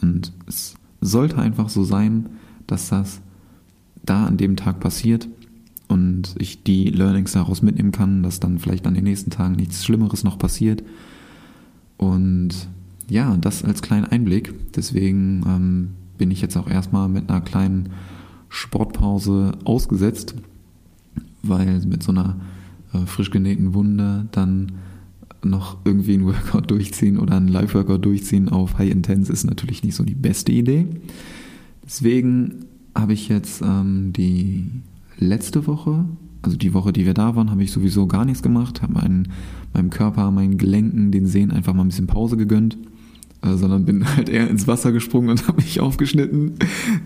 Und es sollte einfach so sein, dass das da an dem Tag passiert und ich die Learnings daraus mitnehmen kann, dass dann vielleicht an den nächsten Tagen nichts Schlimmeres noch passiert. Und ja, das als kleinen Einblick. Deswegen ähm, bin ich jetzt auch erstmal mit einer kleinen Sportpause ausgesetzt, weil mit so einer äh, frisch genähten Wunde dann noch irgendwie ein Workout durchziehen oder ein Live-Workout durchziehen auf High Intense ist natürlich nicht so die beste Idee. Deswegen habe ich jetzt ähm, die letzte Woche, also die Woche, die wir da waren, habe ich sowieso gar nichts gemacht, habe meinen, meinem Körper, meinen Gelenken, den Sehnen einfach mal ein bisschen Pause gegönnt, sondern bin halt eher ins Wasser gesprungen und habe mich aufgeschnitten.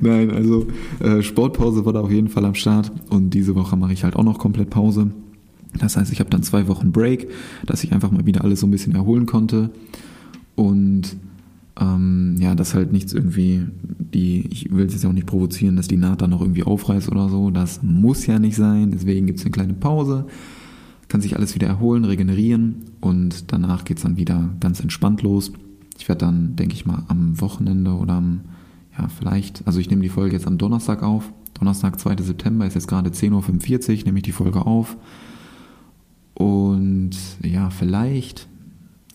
Nein, also äh, Sportpause war da auf jeden Fall am Start und diese Woche mache ich halt auch noch komplett Pause. Das heißt, ich habe dann zwei Wochen Break, dass ich einfach mal wieder alles so ein bisschen erholen konnte und ähm, ja, dass halt nichts irgendwie, die, ich will es jetzt auch nicht provozieren, dass die Naht dann noch irgendwie aufreißt oder so. Das muss ja nicht sein. Deswegen gibt es eine kleine Pause, kann sich alles wieder erholen, regenerieren und danach geht es dann wieder ganz entspannt los. Ich werde dann, denke ich mal, am Wochenende oder am, ja, vielleicht, also ich nehme die Folge jetzt am Donnerstag auf. Donnerstag, 2. September ist jetzt gerade 10.45 Uhr, nehme ich die Folge auf. Und ja, vielleicht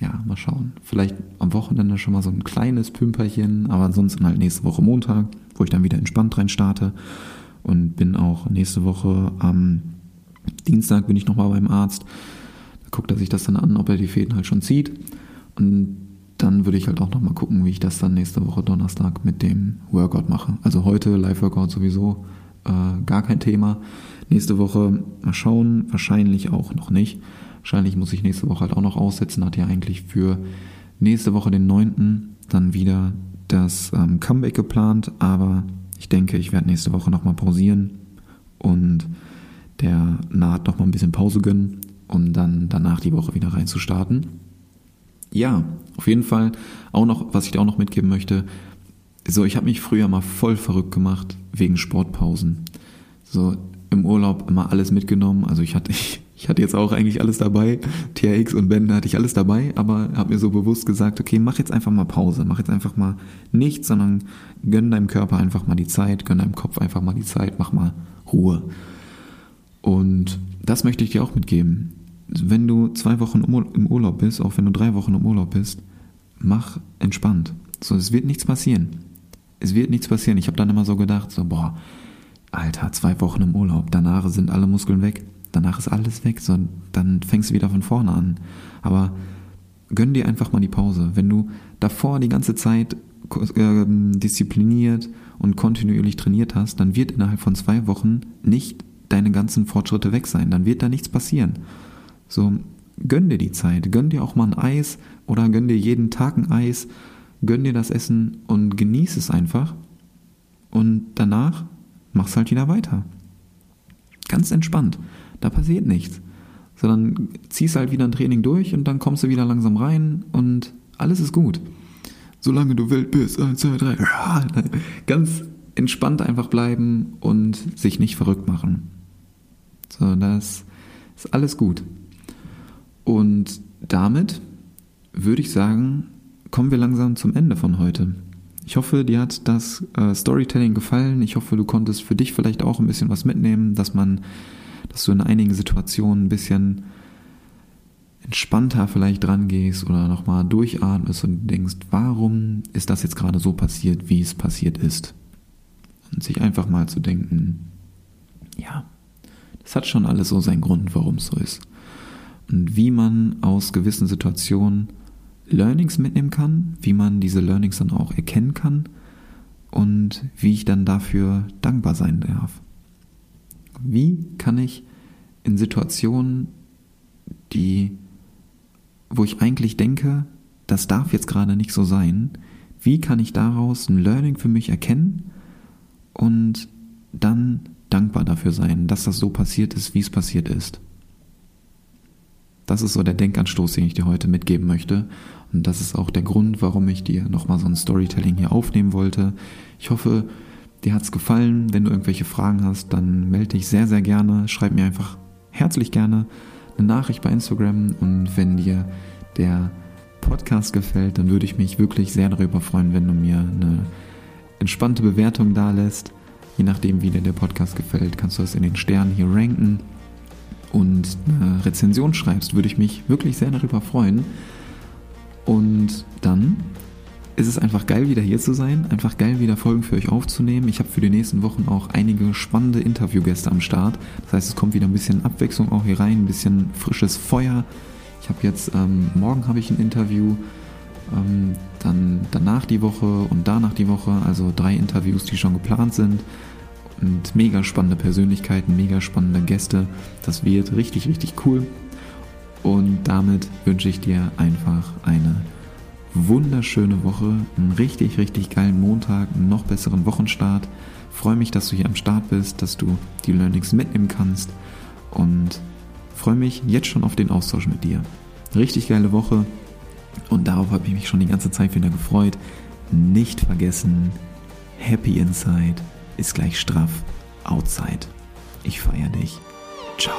ja, mal schauen. Vielleicht am Wochenende schon mal so ein kleines Pümperchen, aber ansonsten halt nächste Woche Montag, wo ich dann wieder entspannt rein starte. Und bin auch nächste Woche am Dienstag bin ich nochmal beim Arzt. Da guckt er sich das dann an, ob er die Fäden halt schon zieht. Und dann würde ich halt auch nochmal gucken, wie ich das dann nächste Woche Donnerstag mit dem Workout mache. Also heute Live-Workout sowieso äh, gar kein Thema. Nächste Woche mal schauen, wahrscheinlich auch noch nicht. Wahrscheinlich muss ich nächste Woche halt auch noch aussetzen. Hat ja eigentlich für nächste Woche den 9. dann wieder das ähm, Comeback geplant. Aber ich denke, ich werde nächste Woche nochmal pausieren und der Naht nochmal ein bisschen Pause gönnen, um dann danach die Woche wieder reinzustarten. Ja, auf jeden Fall auch noch, was ich dir auch noch mitgeben möchte. So, ich habe mich früher mal voll verrückt gemacht wegen Sportpausen. So im Urlaub immer alles mitgenommen. Also ich hatte, ich, ich hatte jetzt auch eigentlich alles dabei. TRX und Bände hatte ich alles dabei, aber habe mir so bewusst gesagt, okay, mach jetzt einfach mal Pause, mach jetzt einfach mal nichts, sondern gönn deinem Körper einfach mal die Zeit, gönn deinem Kopf einfach mal die Zeit, mach mal Ruhe. Und das möchte ich dir auch mitgeben. Wenn du zwei Wochen im Urlaub bist, auch wenn du drei Wochen im Urlaub bist, mach entspannt. So, es wird nichts passieren. Es wird nichts passieren. Ich habe dann immer so gedacht, so, boah, Alter, zwei Wochen im Urlaub, danach sind alle Muskeln weg, danach ist alles weg, so, dann fängst du wieder von vorne an. Aber gönn dir einfach mal die Pause. Wenn du davor die ganze Zeit äh, diszipliniert und kontinuierlich trainiert hast, dann wird innerhalb von zwei Wochen nicht deine ganzen Fortschritte weg sein. Dann wird da nichts passieren. So, gönn dir die Zeit. Gönn dir auch mal ein Eis oder gönn dir jeden Tag ein Eis. Gönn dir das Essen und genieß es einfach. Und danach mach's halt wieder weiter. Ganz entspannt. Da passiert nichts. Sondern ziehst halt wieder ein Training durch und dann kommst du wieder langsam rein und alles ist gut. Solange du wild bist, eins, zwei, drei. Ganz entspannt einfach bleiben und sich nicht verrückt machen. So, das ist alles gut. Und damit würde ich sagen, kommen wir langsam zum Ende von heute. Ich hoffe, dir hat das äh, Storytelling gefallen. Ich hoffe, du konntest für dich vielleicht auch ein bisschen was mitnehmen, dass man, dass du in einigen Situationen ein bisschen entspannter vielleicht dran gehst oder nochmal durchatmest und denkst, warum ist das jetzt gerade so passiert, wie es passiert ist? Und sich einfach mal zu denken, ja, das hat schon alles so seinen Grund, warum es so ist. Und wie man aus gewissen Situationen Learnings mitnehmen kann, wie man diese Learnings dann auch erkennen kann und wie ich dann dafür dankbar sein darf. Wie kann ich in Situationen, die, wo ich eigentlich denke, das darf jetzt gerade nicht so sein, wie kann ich daraus ein Learning für mich erkennen und dann dankbar dafür sein, dass das so passiert ist, wie es passiert ist. Das ist so der Denkanstoß, den ich dir heute mitgeben möchte. Und das ist auch der Grund, warum ich dir nochmal so ein Storytelling hier aufnehmen wollte. Ich hoffe, dir hat es gefallen. Wenn du irgendwelche Fragen hast, dann melde dich sehr, sehr gerne. Schreib mir einfach herzlich gerne eine Nachricht bei Instagram. Und wenn dir der Podcast gefällt, dann würde ich mich wirklich sehr darüber freuen, wenn du mir eine entspannte Bewertung da lässt. Je nachdem, wie dir der Podcast gefällt, kannst du das in den Sternen hier ranken und eine Rezension schreibst, würde ich mich wirklich sehr darüber freuen. Und dann ist es einfach geil, wieder hier zu sein, einfach geil, wieder Folgen für euch aufzunehmen. Ich habe für die nächsten Wochen auch einige spannende Interviewgäste am Start. Das heißt, es kommt wieder ein bisschen Abwechslung auch hier rein, ein bisschen frisches Feuer. Ich habe jetzt, ähm, morgen habe ich ein Interview, ähm, dann danach die Woche und danach die Woche, also drei Interviews, die schon geplant sind und mega spannende Persönlichkeiten, mega spannende Gäste. Das wird richtig, richtig cool. Und damit wünsche ich dir einfach eine wunderschöne Woche, einen richtig, richtig geilen Montag, einen noch besseren Wochenstart. Freue mich, dass du hier am Start bist, dass du die Learnings mitnehmen kannst und freue mich jetzt schon auf den Austausch mit dir. Richtig geile Woche und darauf habe ich mich schon die ganze Zeit wieder gefreut. Nicht vergessen, Happy Inside ist gleich straff outside. Ich feiere dich. Ciao.